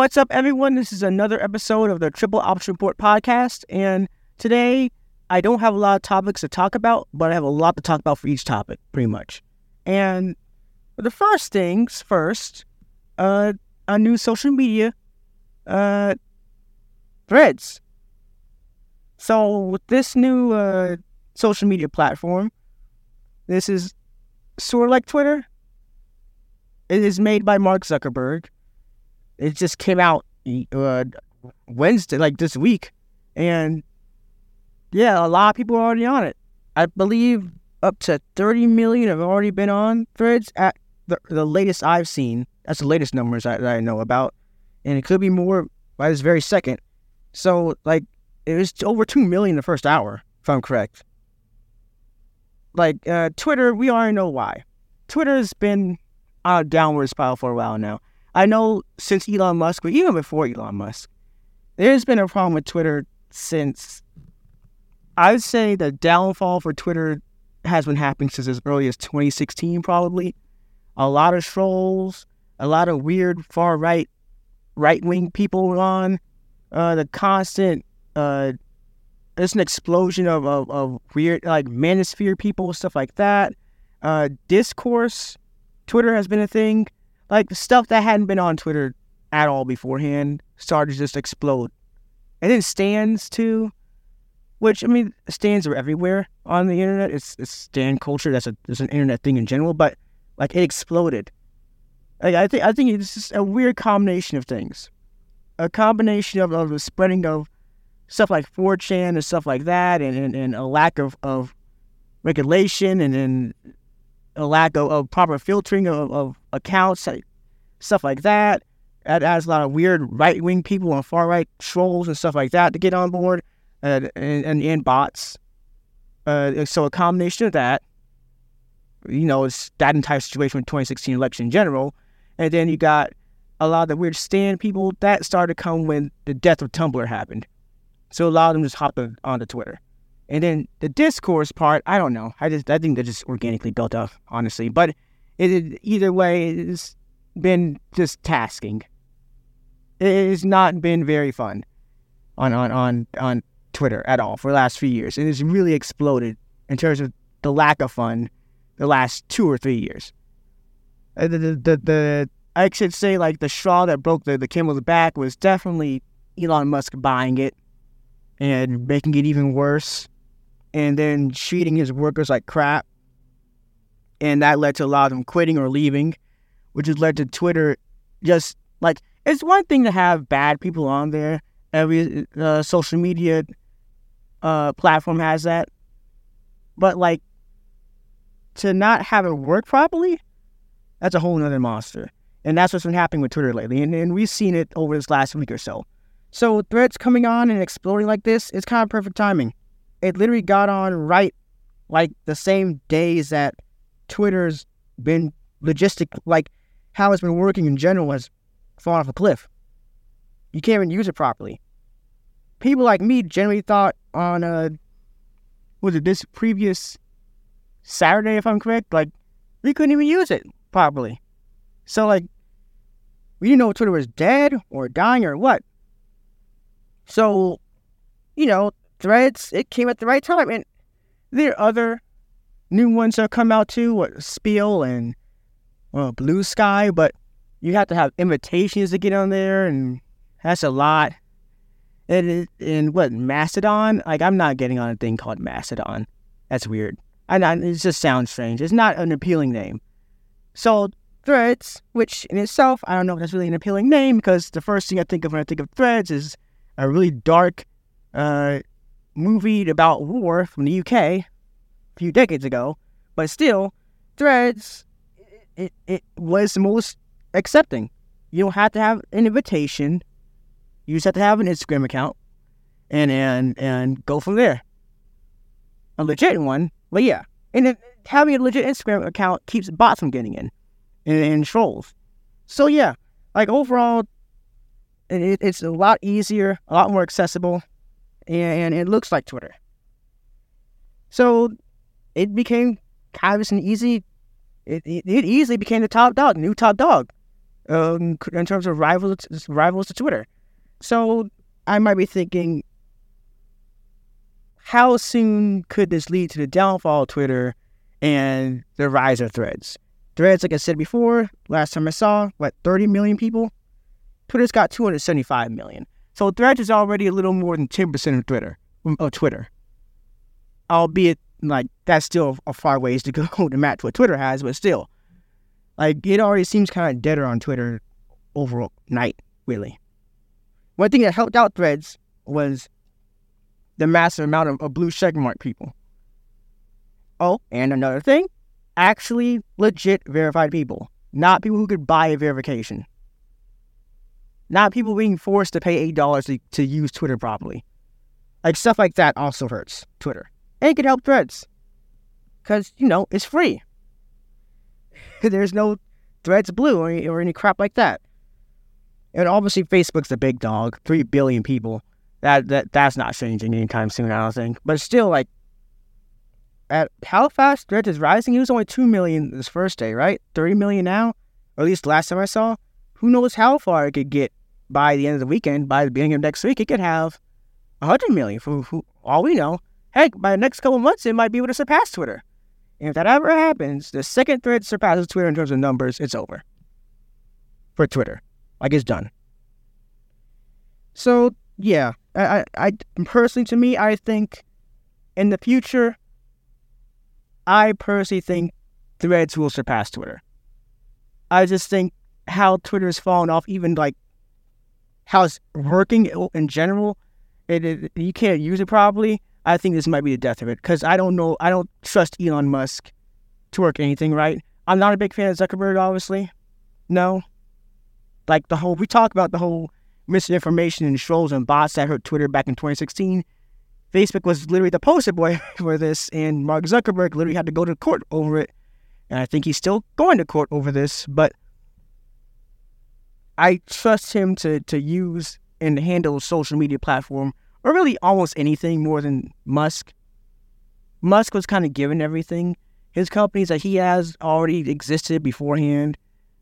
What's up, everyone? This is another episode of the Triple Option Report podcast. And today, I don't have a lot of topics to talk about, but I have a lot to talk about for each topic, pretty much. And the first things first, uh, a new social media, uh, threads. So, with this new uh, social media platform, this is sort of like Twitter. It is made by Mark Zuckerberg it just came out uh, Wednesday, like this week, and yeah, a lot of people are already on it. I believe up to 30 million have already been on Threads at the, the latest I've seen. That's the latest numbers I, I know about, and it could be more by this very second. So, like, it was over 2 million the first hour, if I'm correct. Like, uh, Twitter, we already know why. Twitter's been on a downward spiral for a while now. I know since Elon Musk, but even before Elon Musk, there's been a problem with Twitter since I would say the downfall for Twitter has been happening since as early as 2016, probably. A lot of trolls, a lot of weird far right, right wing people on. Uh, the constant, uh, there's an explosion of, of, of weird, like manosphere people, stuff like that. Uh, discourse, Twitter has been a thing like stuff that hadn't been on Twitter at all beforehand started to just explode. And then stands too, which I mean, stands are everywhere on the internet. It's it's stand culture. That's a that's an internet thing in general. But like it exploded. Like, I think I think it's just a weird combination of things, a combination of, of the spreading of stuff like 4chan and stuff like that, and, and, and a lack of, of regulation, and then a lack of, of proper filtering of, of accounts, stuff like that. That has a lot of weird right wing people and far right trolls and stuff like that to get on board, and, and, and bots. Uh, so a combination of that, you know, it's that entire situation with 2016 election in general, and then you got a lot of the weird stand people that started to come when the death of Tumblr happened. So a lot of them just hopped onto Twitter. And then the discourse part, I don't know. I just I think they're just organically built up, honestly. But it, it either way, it's been just tasking. It has not been very fun on on on on Twitter at all for the last few years. It has really exploded in terms of the lack of fun the last two or three years. Uh, the, the, the, the I should say like the straw that broke the, the camel's back was definitely Elon Musk buying it and making it even worse and then treating his workers like crap. And that led to a lot of them quitting or leaving, which has led to Twitter just like it's one thing to have bad people on there. Every uh, social media uh, platform has that. But like to not have it work properly, that's a whole other monster. And that's what's been happening with Twitter lately. And, and we've seen it over this last week or so. So threads coming on and exploding like this, it's kind of perfect timing it literally got on right like the same days that Twitter's been logistic, like how it's been working in general has fallen off a cliff. You can't even use it properly. People like me generally thought on uh was it this previous Saturday if I'm correct, like we couldn't even use it properly. So like we didn't know Twitter was dead or dying or what. So, you know, Threads, it came at the right time. And there are other new ones that come out too, what Spiel and well, Bluesky, but you have to have invitations to get on there, and that's a lot. And, and what Mastodon? Like I'm not getting on a thing called Mastodon. That's weird. I it just sounds strange. It's not an appealing name. So Threads, which in itself I don't know if that's really an appealing name because the first thing I think of when I think of Threads is a really dark, uh, movie about war from the UK a few decades ago, but still, Threads it, it was the most accepting. You don't have to have an invitation. You just have to have an Instagram account and and and go from there. A legit one, but yeah. And having a legit Instagram account keeps bots from getting in and, and trolls. So yeah, like overall, it, it's a lot easier, a lot more accessible and it looks like Twitter. So it became kind of an easy, it, it, it easily became the top dog, new top dog um, in terms of rivals rivals to Twitter. So I might be thinking, how soon could this lead to the downfall of Twitter and the rise of Threads? Threads, like I said before, last time I saw, what 30 million people. Twitter's got 275 million. So Threads is already a little more than 10% of Twitter. Mm, of Twitter, albeit like that's still a far ways to go to match what Twitter has, but still, like it already seems kind of deader on Twitter overnight, really. One thing that helped out Threads was the massive amount of, of blue checkmark people. Oh, and another thing, actually legit verified people, not people who could buy a verification. Not people being forced to pay eight dollars to, to use Twitter properly. Like stuff like that also hurts Twitter. And it can help threads. Cause, you know, it's free. There's no threads blue or any, or any crap like that. And obviously Facebook's a big dog, three billion people. That that that's not changing anytime soon, I don't think. But still like at how fast Threads is rising, it was only two million this first day, right? Thirty million now? Or at least last time I saw. Who knows how far it could get by the end of the weekend, by the beginning of next week, it could have 100 million for all we know. Heck, by the next couple months, it might be able to surpass Twitter. And if that ever happens, the second thread surpasses Twitter in terms of numbers, it's over for Twitter. Like it's done. So yeah, I, I, I personally, to me, I think in the future, I personally think Threads will surpass Twitter. I just think how Twitter Twitter's fallen off, even like how it's working in general, it, it, you can't use it properly. I think this might be the death of it because I don't know. I don't trust Elon Musk to work anything right. I'm not a big fan of Zuckerberg, obviously. No. Like the whole, we talk about the whole misinformation and trolls and bots that hurt Twitter back in 2016. Facebook was literally the poster boy for this, and Mark Zuckerberg literally had to go to court over it. And I think he's still going to court over this, but I trust him to to use and handle social media platform or really almost anything more than Musk. Musk was kind of given everything. His companies that he has already existed beforehand.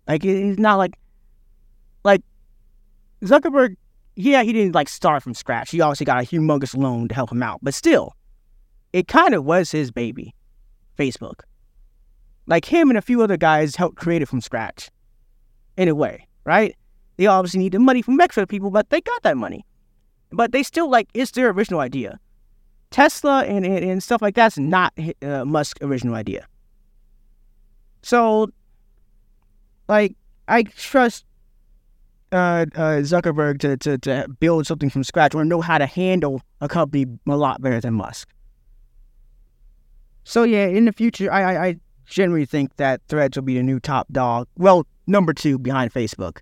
Like it's not like like Zuckerberg. Yeah, he didn't like start from scratch. He obviously got a humongous loan to help him out, but still, it kind of was his baby, Facebook. Like him and a few other guys helped create it from scratch, in a way, right? They obviously need the money from extra people, but they got that money. But they still like it's their original idea. Tesla and, and, and stuff like that's not uh, Musk's original idea. So, like, I trust uh, uh, Zuckerberg to, to, to build something from scratch or know how to handle a company a lot better than Musk. So yeah, in the future, I, I, I generally think that Threads will be the new top dog. Well, number two behind Facebook.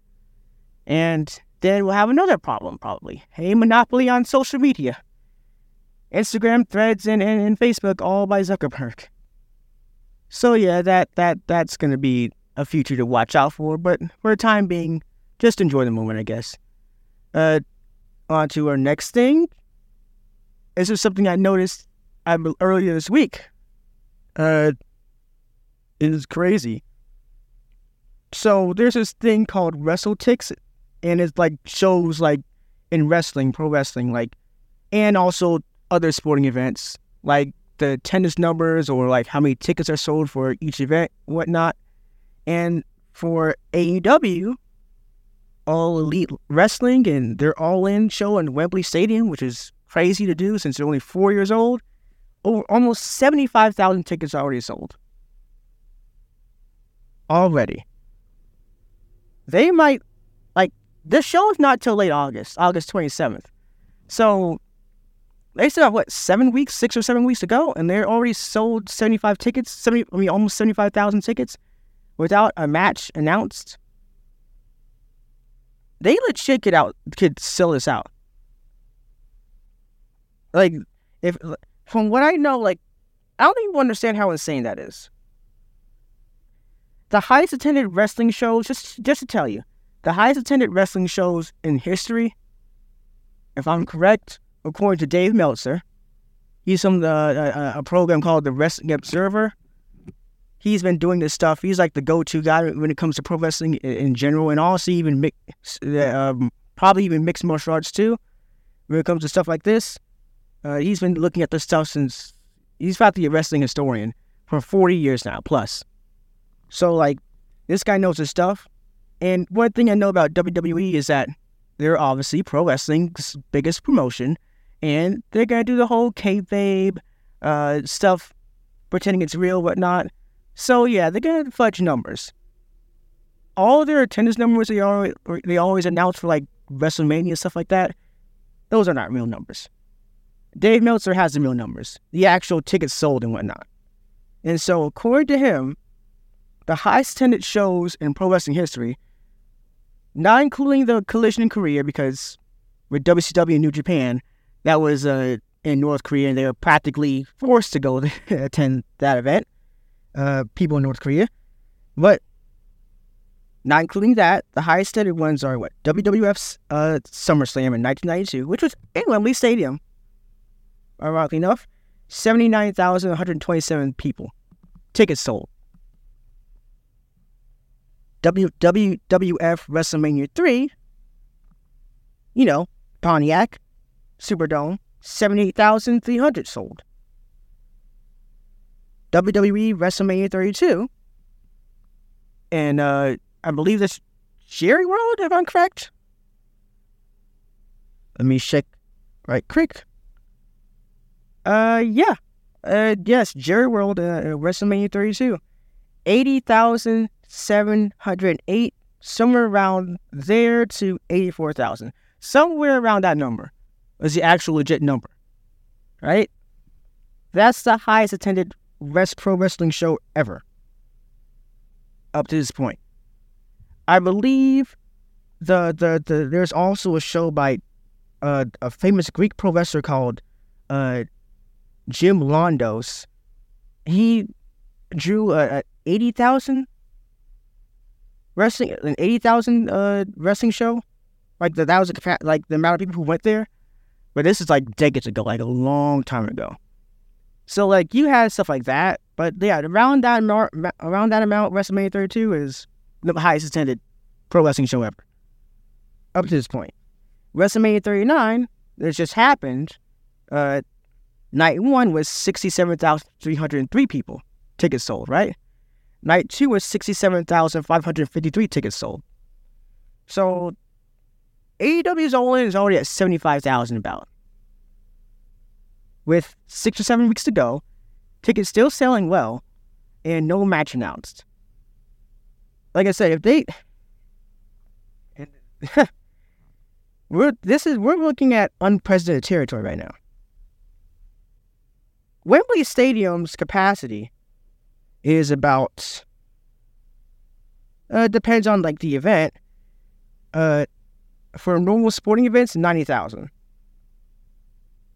And then we'll have another problem, probably. A monopoly on social media. Instagram, Threads, and, and, and Facebook all by Zuckerberg. So yeah, that that that's gonna be a future to watch out for, but for the time being, just enjoy the moment, I guess. Uh, on to our next thing. This is something I noticed earlier this week. Uh, it is crazy. So there's this thing called WrestleTix and it's like shows like in wrestling, pro wrestling, like, and also other sporting events like the tennis numbers or like how many tickets are sold for each event, whatnot. And for AEW, All Elite Wrestling and their All In show in Wembley Stadium, which is crazy to do since they're only four years old, over almost 75,000 tickets already sold. Already. They might, this show is not till late August, August 27th. So they still have what seven weeks, six or seven weeks to go, and they're already sold 75 tickets, 70, I mean almost 75,000 tickets without a match announced. They legit could out could sell this out. Like if from what I know, like I don't even understand how insane that is. The highest attended wrestling shows, just just to tell you, the highest attended wrestling shows in history, if I'm correct, according to Dave Meltzer, he's from the uh, uh a program called the Wrestling Observer. he's been doing this stuff. He's like the go-to guy when it comes to pro wrestling in, general, and also even mix, um, probably even mixed martial arts too. When it comes to stuff like this, uh, he's been looking at this stuff since he's be a wrestling historian for 40 years now plus. So like, this guy knows his stuff. And one thing I know about WWE is that they're obviously pro wrestling's biggest promotion, and they're gonna do the whole kayfabe uh, stuff, pretending it's real, whatnot. So yeah, they're gonna fudge numbers. All their attendance numbers they always they always announce for like WrestleMania stuff like that, those are not real numbers. Dave Meltzer has the real numbers, the actual tickets sold and whatnot. And so, according to him, the highest attended shows in pro wrestling history, not including the collision in Korea, because with WCW New Japan, that was uh, in North Korea, and they were practically forced to go to attend that event. Uh, people in North Korea, but not including that, the highest attended ones are what WWF's uh, SummerSlam in 1992, which was in Wembley Stadium. Ironically enough, 79,127 people. Tickets sold. WWF WrestleMania 3, you know, Pontiac, Superdome, 78,300 sold. WWE WrestleMania 32, and uh, I believe that's Jerry World, if I'm correct. Let me check right quick. Uh, yeah. Uh, yes, Jerry World, uh, WrestleMania 32. 80,708, somewhere around there to 84,000. Somewhere around that number is the actual legit number, right? That's the highest attended West Pro Wrestling show ever up to this point. I believe the the, the there's also a show by uh, a famous Greek pro wrestler called uh, Jim Londos. He drew a, a eighty thousand wrestling an eighty thousand uh, wrestling show. Like the, that was a, like the amount of people who went there. But this is like decades ago, like a long time ago. So like you had stuff like that, but yeah, around that around that amount, WrestleMania 32 is the highest attended pro wrestling show ever. Up to this point, WrestleMania 39 that just happened. Uh, night one was 67,303 people tickets sold, right? Night two was 67,553 tickets sold. So AEW's in is already at 75,000 about with six or seven weeks to go, tickets still selling well, and no match announced. Like I said, if they, we're this is we're looking at unprecedented territory right now. Wembley Stadium's capacity is about uh depends on like the event. Uh, for normal sporting events, ninety thousand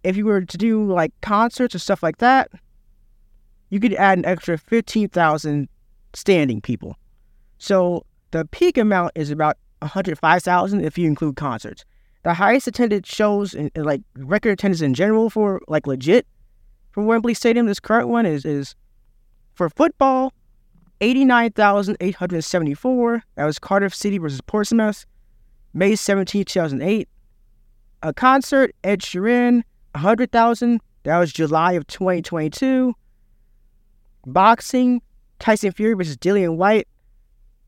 if you were to do like concerts or stuff like that, you could add an extra 15,000 standing people. So the peak amount is about 105,000 if you include concerts. The highest attended shows and like record attendance in general for like legit for Wembley Stadium, this current one is is for football, 89,874. That was Cardiff City versus Portsmouth, May 17, 2008. A concert, Ed Sheeran, 100,000. That was July of 2022. Boxing, Tyson Fury versus Dillian Whyte,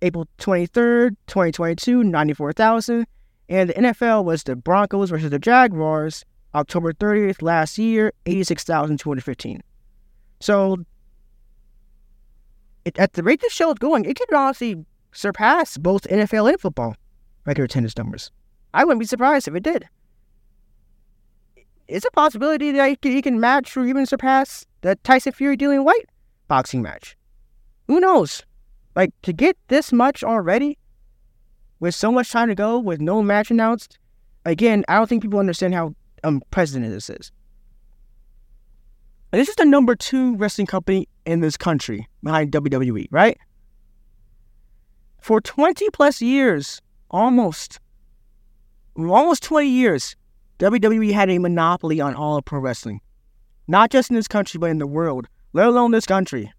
April 23rd, 2022, 94,000. And the NFL was the Broncos versus the Jaguars, October 30th last year, 86,215. So, it, at the rate this show is going, it could honestly surpass both NFL and football record attendance numbers. I wouldn't be surprised if it did it's a possibility that he can, he can match or even surpass the Tyson Fury Dillian Whyte boxing match. Who knows? Like to get this much already with so much time to go with no match announced. Again, I don't think people understand how unprecedented this is. And this is the number two wrestling company in this country behind WWE, right? For 20 plus years, almost, almost 20 years, WWE had a monopoly on all of pro wrestling, not just in this country, but in the world, let alone this country.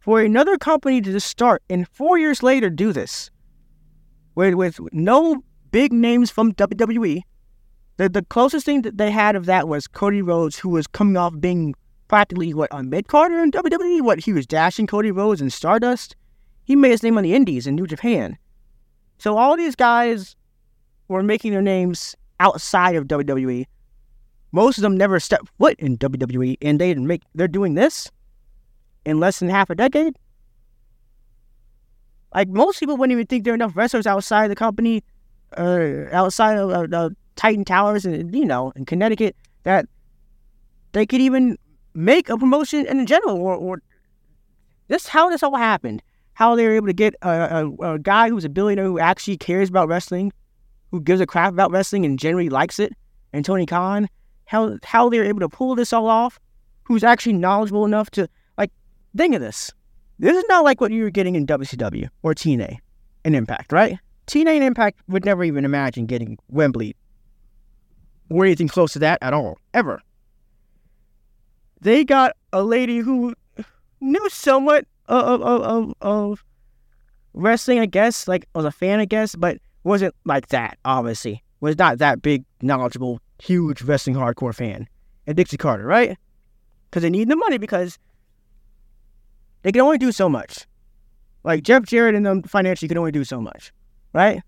For another company to just start and four years later do this with, with no big names from WWE, the, the closest thing that they had of that was Cody Rhodes, who was coming off being practically what on mid carder in WWE. What he was dashing Cody Rhodes and Stardust. He made his name on the Indies in New Japan. So all these guys were making their names outside of WWE. Most of them never stepped foot in WWE, and they didn't make. They're doing this in less than half a decade. Like most people wouldn't even think there are enough wrestlers outside the company, outside of uh, the Titan Towers, and you know, in Connecticut, that they could even make a promotion and in general, or, or just how this all happened. How they were able to get a, a, a guy who's a billionaire who actually cares about wrestling, who gives a crap about wrestling and generally likes it, and Tony Khan. How how they were able to pull this all off, who's actually knowledgeable enough to like think of this. This is not like what you were getting in WCW or TNA and Impact, right? TNA and Impact would never even imagine getting Wembley or anything close to that at all, ever. They got a lady who knew somewhat of, of, of, of wrestling, I guess, like was a fan, I guess, but wasn't like that, obviously. Was not that big, knowledgeable, huge wrestling hardcore fan. And Dixie Carter, right? Because they need the money because they can only do so much. Like Jeff Jarrett and them financially can only do so much, right?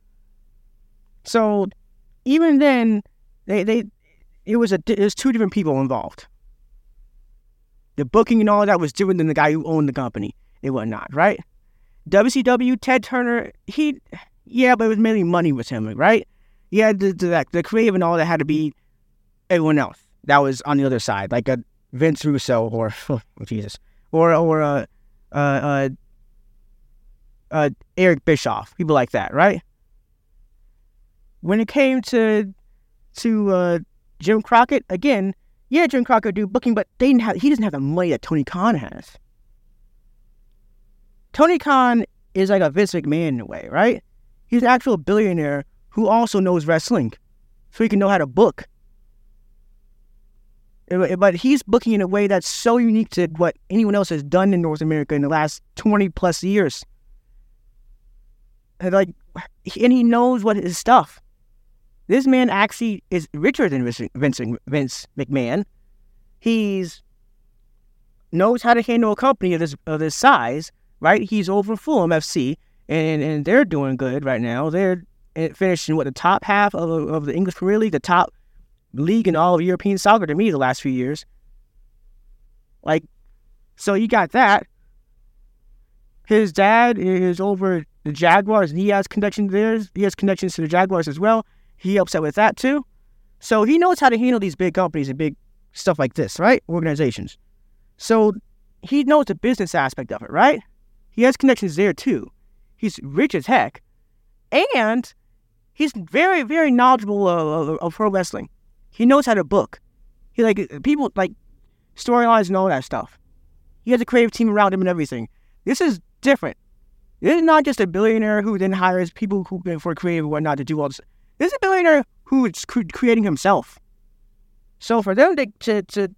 So even then, they they it was a it was two different people involved. The booking and all that was different than the guy who owned the company. It was not right. WCW Ted Turner, he yeah, but it was mainly money with him, right? Had the the, the creative and all that had to be everyone else that was on the other side, like a Vince Russo or oh, Jesus, or or a uh, uh, uh, Eric Bischoff, people like that, right? When it came to to uh, Jim Crockett, again, yeah, Jim Crockett do booking, but they didn't have, he doesn't have the money that Tony Khan has. Tony Khan is like a Vince McMahon in a way, right? He's an actual billionaire who also knows wrestling, so he can know how to book. Eh, eh, but he's booking in a way that's so unique to what anyone else has done in North America in the last 20 plus years. And like, and he knows what his stuff. This man actually is richer than Vince, Vince McMahon. He's knows how to handle a company of this of this size, right? He's over Fulham FC, and and they're doing good right now. They're eh, finishing what the top half of, of the English Premier League, the top league in all of European soccer to me the last few years. Like, so you got that. His dad is over the Jaguars, and he has connections there. He has connections to the Jaguars as well. He out with that too. So he knows how to handle these big companies and big stuff like this, right? Organizations. So he knows the business aspect of it, right? He has connections there too. He's rich as heck. And he's very, very knowledgeable of, of, of pro wrestling. He knows how to book. He like people like storylines and all that stuff. He has a creative team around him and everything. This is different. This is not just a billionaire who then hires people who for creative and whatnot to do all this. This is a billionaire who is creating himself. So for them to, to, to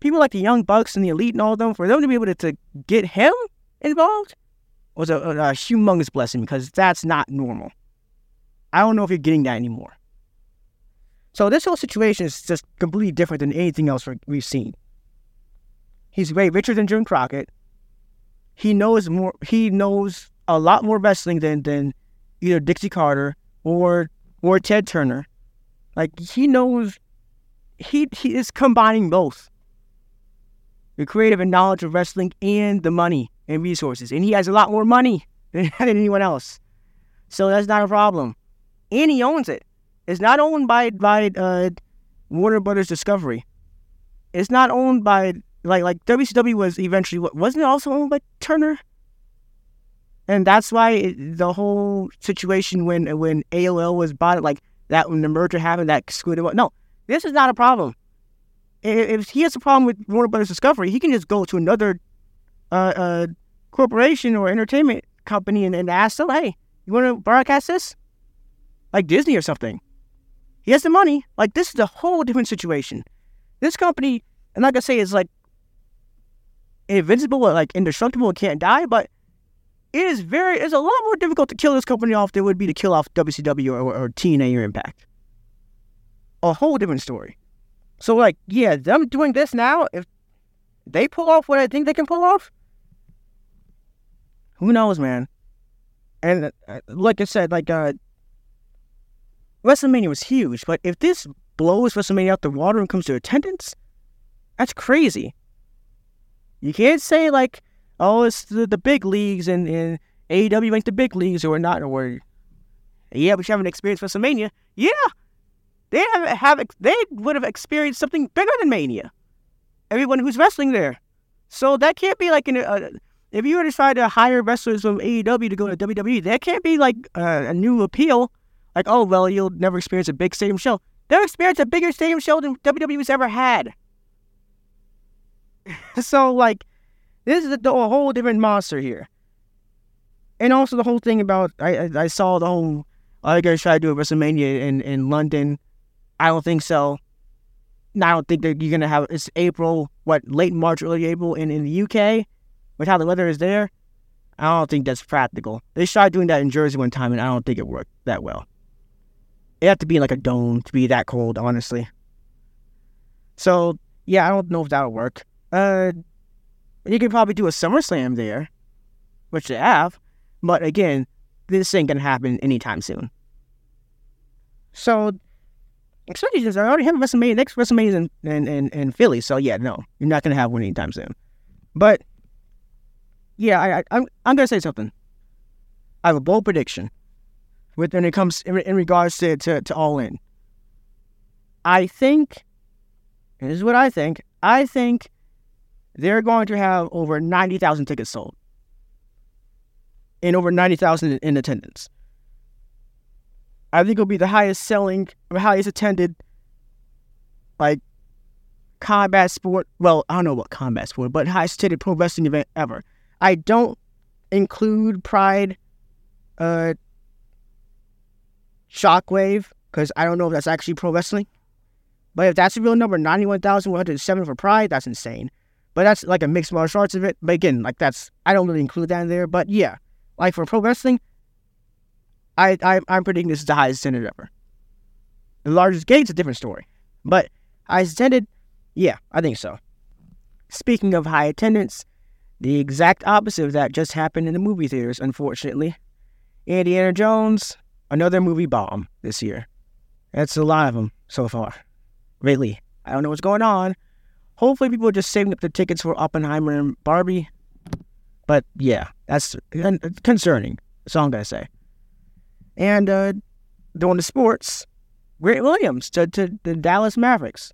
people like the Young Bucks and the Elite and all of them, for them to be able to, to get him involved was a, a, a humongous blessing because that's not normal. I don't know if you're getting that anymore. So this whole situation is just completely different than anything else we've seen. He's way richer than Jim Crockett. He knows more. He knows a lot more wrestling than than either Dixie Carter or or Ted Turner. Like he knows. He he is combining both. The creative and knowledge of wrestling and the money and resources, and he has a lot more money than, than anyone else. So that's not a problem, and he owns it. It's not owned by by uh, Warner Brothers Discovery. It's not owned by like like WCW was eventually what wasn't it also owned by Turner? And that's why it, the whole situation when when AOL was bought, like that when the merger happened, that screwed it. No, this is not a problem. If he has a problem with Warner Brothers Discovery, he can just go to another uh, uh, corporation or entertainment company and, and ask them, "Hey, you want to broadcast this?" Like Disney or something. He has the money. Like this is a whole different situation. This company, and like I say, is like invincible, like indestructible, can't die, but it is very, it's a lot more difficult to kill this company off than it would be to kill off WCW or, or TNA or Impact. A whole different story. So, like, yeah, them doing this now, if they pull off what I think they can pull off, who knows, man? And uh, like I said, like, uh, WrestleMania was huge, but if this blows WrestleMania out the water and comes to attendance, that's crazy. You can't say like, oh, it's the, the big leagues and, and AEW makes the big leagues or not, or yeah, but you haven't experienced WrestleMania. Yeah, they have, have they would have experienced something bigger than Mania. Everyone who's wrestling there, so that can't be like an. Uh, if you were to try to hire wrestlers from AEW to go to WWE, that can't be like uh, a new appeal. Like, oh well, you'll never experience a big stadium show. They'll experience a bigger stadium show than WWE's ever had. so like, this is a, a whole different monster here. And also the whole thing about I I, I saw the whole I gotta try to do a WrestleMania in in London. I don't think so. I don't think that you're gonna have it's April, what late March, early April in in the UK, with how the weather is there. I don't think that's practical. They tried doing that in Jersey one time, and I don't think it worked that well. It had to be like a dome to be that cold, honestly. So yeah, I don't know if that'll work. Uh, you could probably do a SummerSlam there, which they have, but again, this ain't gonna happen anytime soon. So, since I already have a WrestleMania, next WrestleMania in, in, in, in Philly, so yeah, no, you're not gonna have one anytime soon. But yeah, I, I I'm I'm gonna say something. I have a bold prediction with when it comes in, in regards to, to, to All In. I think, this is what I think, I think they're going to have over 90,000 tickets sold and over 90,000 in, attendance. I think it'll be the highest selling, highest attended, like, combat sport. Well, I don't know what combat sport, but highest attended pro wrestling event ever. I don't include Pride, uh, Shockwave, because I don't know if that's actually pro wrestling. But if that's a real number, 91,107 for Pride, that's insane. But that's like a mixed martial arts event. But again, like that's, I don't really include that in there. But yeah, like for pro wrestling, I, I, I'm predicting this is the highest attended ever. The largest gate's a different story. But highest attended, yeah, I think so. Speaking of high attendance, the exact opposite of that just happened in the movie theaters, unfortunately. Indiana Jones another movie bomb this year. That's a lot of them so far. Really. I don't know what's going on. Hopefully, people are just saving up their tickets for Oppenheimer and Barbie. But yeah, that's concerning. That's all I'm to say. And uh, going to sports, Grant Williams to, to the Dallas Mavericks.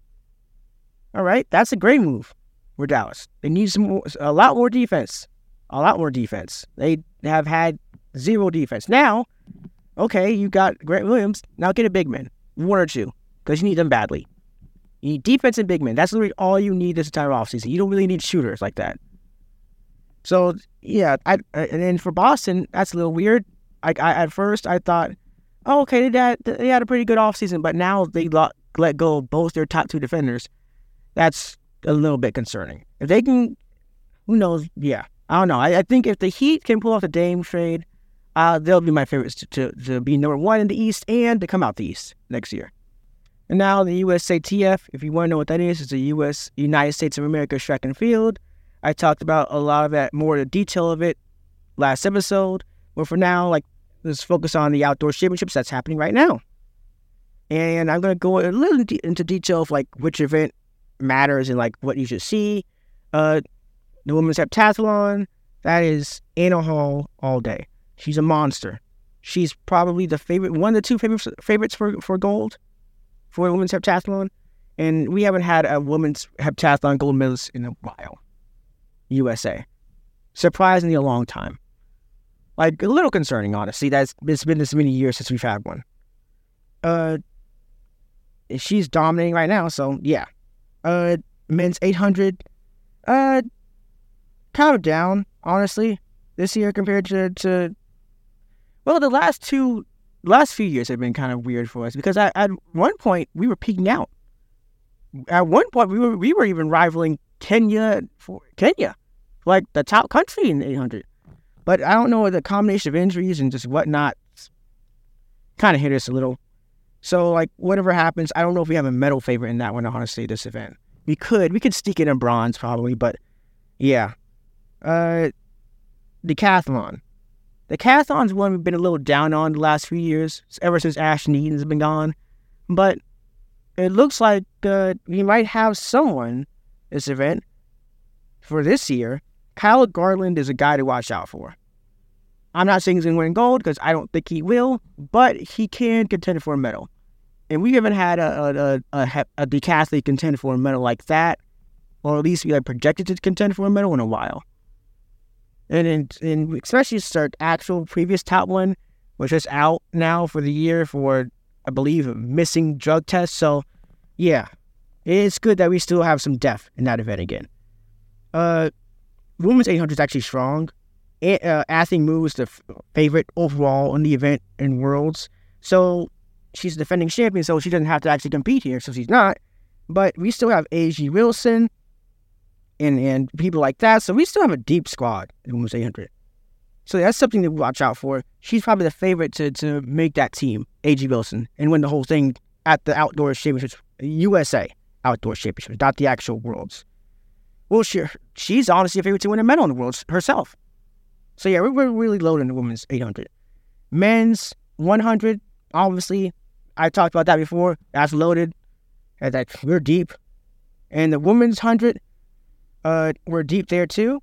All right, that's a great move for Dallas. They need some more, a lot more defense. A lot more defense. They have had zero defense. Now, okay, you got Grant Williams. Now get a big man, one or two, because you need them badly. You need defense and big men. That's literally all you need this entire offseason. You don't really need shooters like that. So yeah, I, and then for Boston, that's a little weird. Like I, at first, I thought, oh, okay, they had they had a pretty good offseason, but now they let, let go of both their top two defenders. That's a little bit concerning. If they can, who knows? Yeah, I don't know. I, I think if the Heat can pull off the Dame trade, uh, they'll be my favorites to, to, to be number one in the East and to come out the East next year. And now the USATF, if you want to know what that is, it's the U.S. United States of America Track and Field. I talked about a lot of that, more the detail of it last episode. But for now, like, let's focus on the outdoor championships that's happening right now. And I'm to go a little de- into detail of like which event matters and like what you should see. Uh, the women's heptathlon, that is Anna Hall all day. She's a monster. She's probably the favorite, one of the two favorites, favorites for, for gold for women's heptathlon. And we haven't had a women's heptathlon gold medalist in a while. USA. Surprisingly, a long time. Like, a little concerning, honestly. That's It's been this many years since we've had one. Uh, she's dominating right now, so yeah. Uh, men's 800, uh, kind of down, honestly, this year compared to, to well, the last two, last few years have been kind of weird for us because at, at one point we were peaking out. At one point we were we were even rivaling Kenya for Kenya like the top country in 800. But I don't know the combination of injuries and just whatnot kind of hit us a little. So like whatever happens, I don't know if we have a medal favorite in that one. Honestly, this event we could we could sneak it in bronze probably, but yeah. Uh, decathlon. The decathlon's one we've been a little down on the last few years, ever since Ashton Eaton has been gone. But it looks like uh, we might have someone this event for this year. Kyle Garland is a guy to watch out for. I'm not saying he's going to win gold because I don't think he will, but he can contend for a medal. And we haven't had a, a, a, a decathlete contend for a medal like that, or at least be like projected to contend for a medal in a while. And, and especially start actual previous top one, which is out now for the year for, I believe, missing drug tests. So, yeah, it's good that we still have some depth in that event again. Uh, women's 800 is actually strong. uh, Athing Mu is the f- favorite overall in the event in Worlds. So she's a defending champion, so she doesn't have to actually compete here, so she's not. But we still have Ajee' Wilson and, and people like that. So we still have a deep squad in women's 800. So that's something to watch out for. She's probably the favorite to, to make that team, Ajee' Wilson, and win the whole thing at the Outdoor Championships, USA Outdoor Championships, not the actual Worlds. Well, she, she's honestly a favorite to win a medal in the Worlds herself. So yeah, we're, we're really loaded in the women's 800. Men's 100, obviously, I talked about that before. That's loaded. That we're deep. And the women's 100, uh, we're deep there too.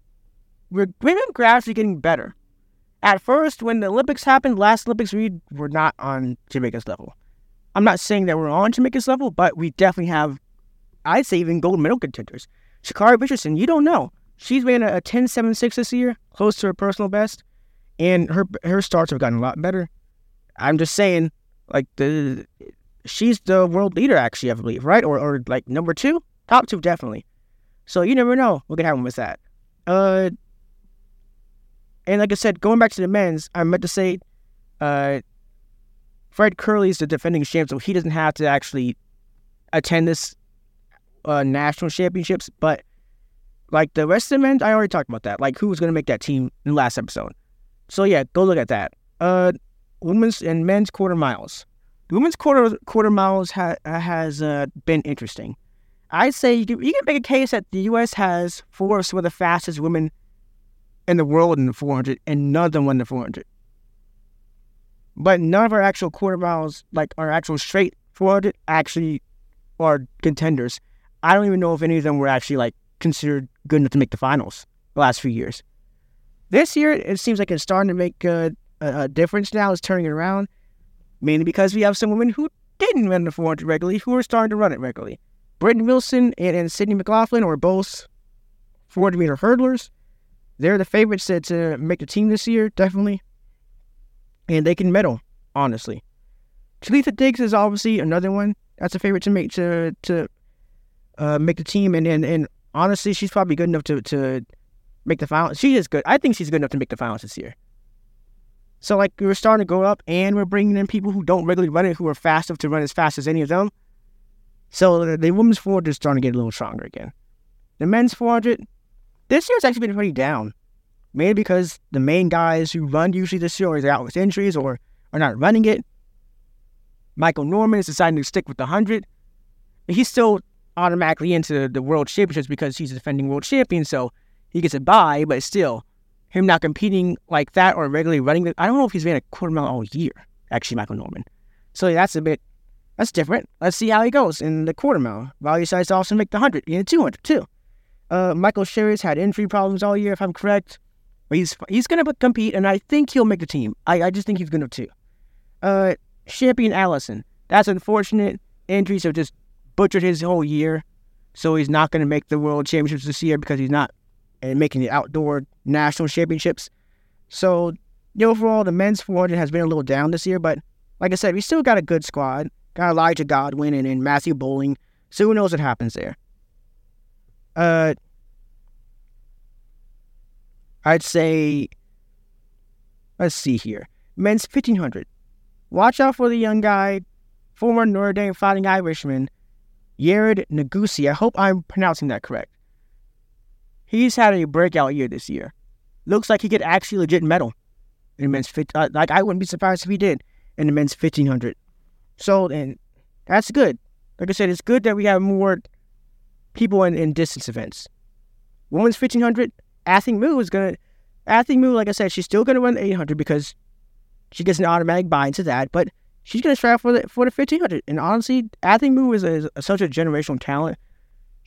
We're, we've been gradually getting better. At first, when the Olympics happened, last Olympics, we were not on Jamaica's level. I'm not saying that we're on Jamaica's level, but we definitely have, I'd say, even gold medal contenders. Sha'Carri Richardson, you don't know. She's ran a, a 10.76 this year, close to her personal best, and her her starts have gotten a lot better. I'm just saying, like the she's the world leader actually, I believe, right? Or or like number two, top two definitely. So you never know what could happen with that. Uh, and like I said, going back to the men's, I meant to say, uh, Fred Kerley is the defending champ, so he doesn't have to actually attend this uh, national championships, but like the rest of the men, I already talked about that. Like who was going to make that team in the last episode. So yeah, go look at that. Uh, women's and men's quarter miles. The women's quarter quarter miles ha- has uh, been interesting. I'd say you can, you can make a case that the U.S. has four of some of the fastest women in the world in the 400, and none of them won the 400. But none of our actual quarter miles, like our actual straight 400, actually are contenders. I don't even know if any of them were actually like considered good enough to make the finals the last few years. This year, it seems like it's starting to make a, a, difference now. It's turning it around, mainly because we have some women who didn't run the 400 regularly who are starting to run it regularly. Britton Wilson and, and Sydney McLaughlin are both 400 meter hurdlers. They're the favorites to, to make the team this year, definitely. And they can medal, honestly. Talitha Diggs is obviously another one that's a favorite to make to to uh, make the team, and, and and honestly, she's probably good enough to to make the finals. She is good. I think she's good enough to make the finals this year. So like we're starting to go up, and we're bringing in people who don't regularly run it, who are fast enough to run as fast as any of them. So the, the women's 400 is starting to get a little stronger again. The men's 400, this year's actually been pretty down, mainly because the main guys who run usually this year are out with injuries or are not running it. Michael Norman is deciding to stick with the 100. He's still automatically into the world championships because he's a defending world champion, so he gets a bye, but still, him not competing like that or regularly running, I don't know if he's ran a quarter mile all year, actually, Michael Norman. So that's a bit, that's different. Let's see how he goes in the quarter mile. He decides to also make the 100 and the 200 too. Uh, Michael Cherry's had injury problems all year, if I'm correct. But he's he's going to compete, and I think he'll make the team. I, I just think he's going to too. Uh, Champion Allison. That's unfortunate. Injuries have just butchered his whole year, so he's not going to make the World Championships this year because he's not and making the outdoor national championships. So overall, the men's 400 has been a little down this year, but like I said, we still got a good squad. Got Elijah Godwin and, and Matthew Boling, so who knows what happens there. Uh, I'd say, let's see here, men's 1500. Watch out for the young guy, former Notre Dame Fighting Irishman, Yared Nuguse. I hope I'm pronouncing that correct. he's had a breakout year this year. Looks like he could actually legit medal in men's. Uh, like I wouldn't be surprised if he did in the men's fifteen hundred. So and that's good. Like I said, it's good that we have more people in, in distance events. Women's fifteen hundred, Athing Mu is gonna. Athing Mu, like I said, she's still gonna run the eight hundred because she gets an automatic buy into that. But she's gonna strive for the for the fifteen hundred. And honestly, Athing Mu is, a, is such a generational talent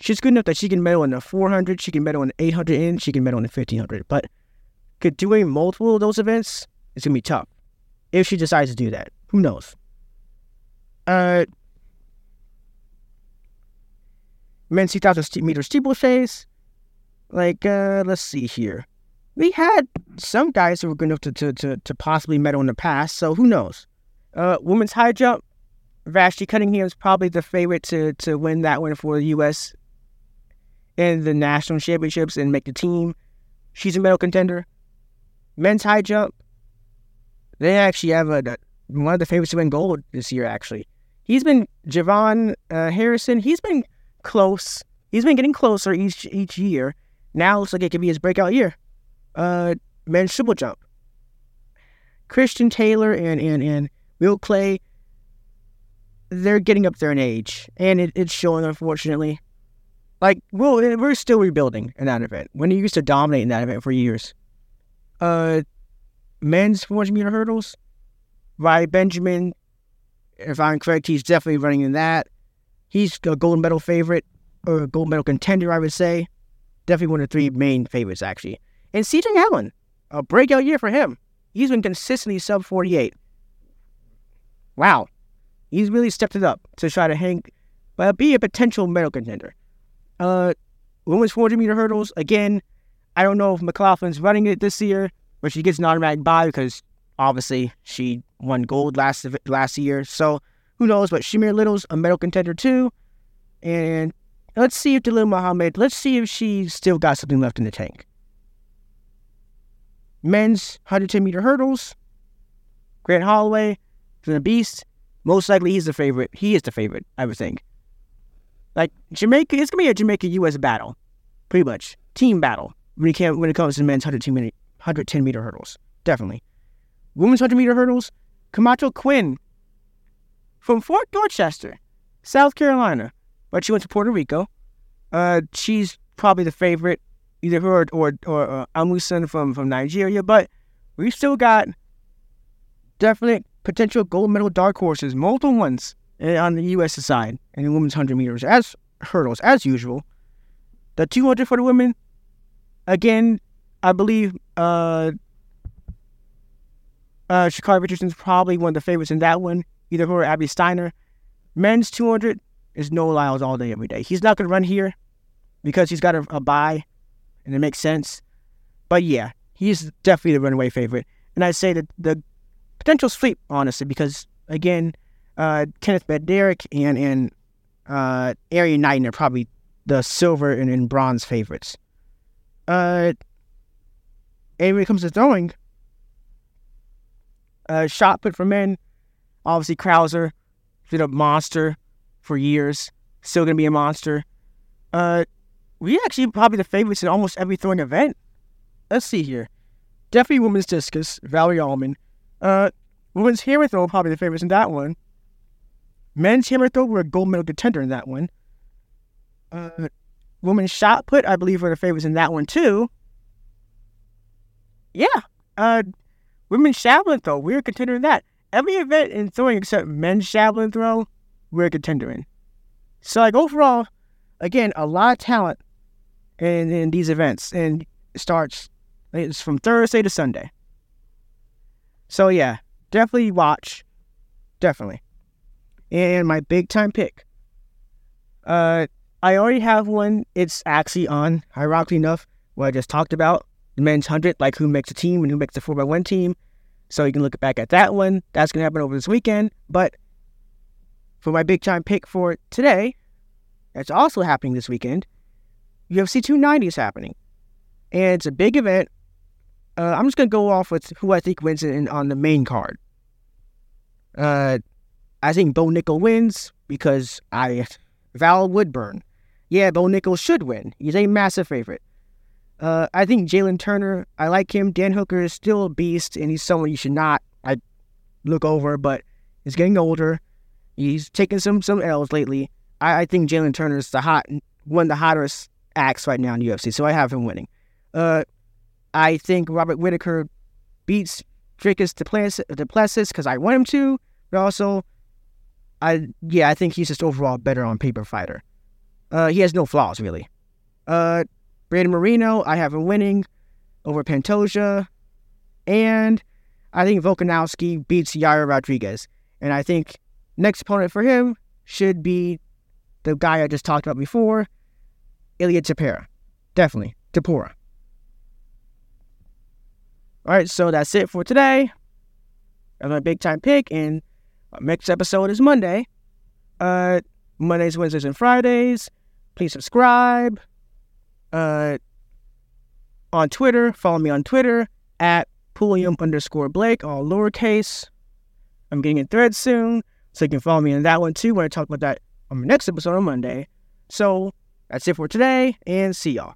she's good enough that she can medal in the 400, she can medal in the 800, and she can medal in the 1500. But could doing multiple of those events is gonna be tough if she decides to do that. Who knows? Uh, men's 2,000 meter steeplechase. Like, uh, let's see here. We had some guys who were good enough to, to, to, to possibly medal in the past, so who knows? Uh, women's high jump. Vashti Cunningham is probably the favorite to, to win that one for the U.S in the national championships and make the team. She's a medal contender. Men's high jump, they actually have a, one of the favorites to win gold this year, actually. He's been, JuVaughn uh, Harrison, he's been close. He's been getting closer each each year. Now looks like it could be his breakout year. Uh, men's triple jump. Christian Taylor and, and, and Will Clay, they're getting up there in age, and it, it's showing, unfortunately. Like, well, we're still rebuilding in that event. When he used to dominate in that event for years. Uh, men's 400 meter hurdles, Riley Benjamin, if I'm correct, he's definitely running in that. He's a gold medal favorite, or a gold medal contender, I would say. Definitely one of the three main favorites, actually. And CJ Allen, a breakout year for him. He's been consistently sub 48. Wow. He's really stepped it up to try to hang, but be a potential medal contender. Uh, women's 400 meter hurdles. Again, I don't know if McLaughlin's running it this year, but she gets an automatic buy because obviously she won gold last last year. So who knows? But Shamier Little's a medal contender too. And let's see if Dalilah Muhammad, let's see if she's still got something left in the tank. Men's 110 meter hurdles. Grant Holloway, the beast. Most likely he's the favorite. He is the favorite, I would think. Like Jamaica, it's gonna be a Jamaica U.S. battle, pretty much team battle when it when it comes to men's 110 meter, 110 meter hurdles. Definitely, women's 100 meter hurdles. Camacho Quinn from Fort Dorchester, South Carolina, but she went to Puerto Rico. Uh, she's probably the favorite, either her or or, or uh, Amusan from from Nigeria. But we still got definite potential gold medal dark horses, multiple ones Eh, on the U.S. side in the women's 100 meters as hurdles, as usual. The 200 for the women, again, I believe uh, uh, Sha'Carri Richardson's probably one of the favorites in that one, either her or Abby Steiner. Men's 200 is Noah Lyles all day, every day. He's not going to run here because he's got a, a buy, and it makes sense. But yeah, he's definitely the runaway favorite. And I'd say that the potential sleep, honestly, because again, uh, Kenneth Bednarek and and uh, Erriyon Knighton are probably the silver and, and bronze favorites. Uh, and when it comes to throwing, uh, shot put for men, obviously Crouser, been a monster for years, still gonna be a monster. Uh, we actually probably the favorites in almost every throwing event. Let's see here. Definitely women's discus, Valerie Allman. Uh, women's hammer throw probably the favorites in that one. Men's hammer throw were a gold medal contender in that one. Uh, women's shot put, I believe, were the favorites in that one too. Yeah. Uh, women's javelin throw, we're in that. Every event in throwing except men's javelin throw, we're in. So, like, overall, again, a lot of talent in, in these events. And it starts, it's from Thursday to Sunday. So, yeah, definitely watch. Definitely and my big time pick. Uh, I already have one. It's actually on, ironically enough, what I just talked about men's 100, like who makes a team and who makes the 4x1 team. So you can look back at that one. That's going to happen over this weekend. But for my big time pick for today, that's also happening this weekend. UFC 290 is happening. And it's a big event. Uh, I'm just going to go off with who I think wins in, on the main card. Uh, I think Bo Nickal wins because I Val Woodburn. Yeah, Bo Nickal should win. He's a massive favorite. Uh, I think Jalen Turner, I like him. Dan Hooker is still a beast, and he's someone you should not I look over, but he's getting older. He's taken some some L's lately. I, I think Jalen Turner is the hot one of the hottest acts right now in the UFC, so I have him winning. Uh, I think Robert Whitaker beats Dricus Du Plessis because I want him to, but also, I yeah, I think he's just overall better on paper fighter. Uh, he has no flaws really. Uh, Brandon Moreno, I have him winning over Pantoja, and I think Volkanovski beats Yair Rodriguez, and I think next opponent for him should be the guy I just talked about before, Ilia Topuria. Definitely, Topuria. All right, so that's it for today. That's my big time pick, and next episode is Monday. Uh, Mondays, Wednesdays, and Fridays. Please subscribe uh, on Twitter. Follow me on Twitter at Pulliam underscore Blake, all lowercase. I'm getting a thread soon, so you can follow me on that one too when I talk about that on my next episode on Monday. So that's it for today, and see y'all.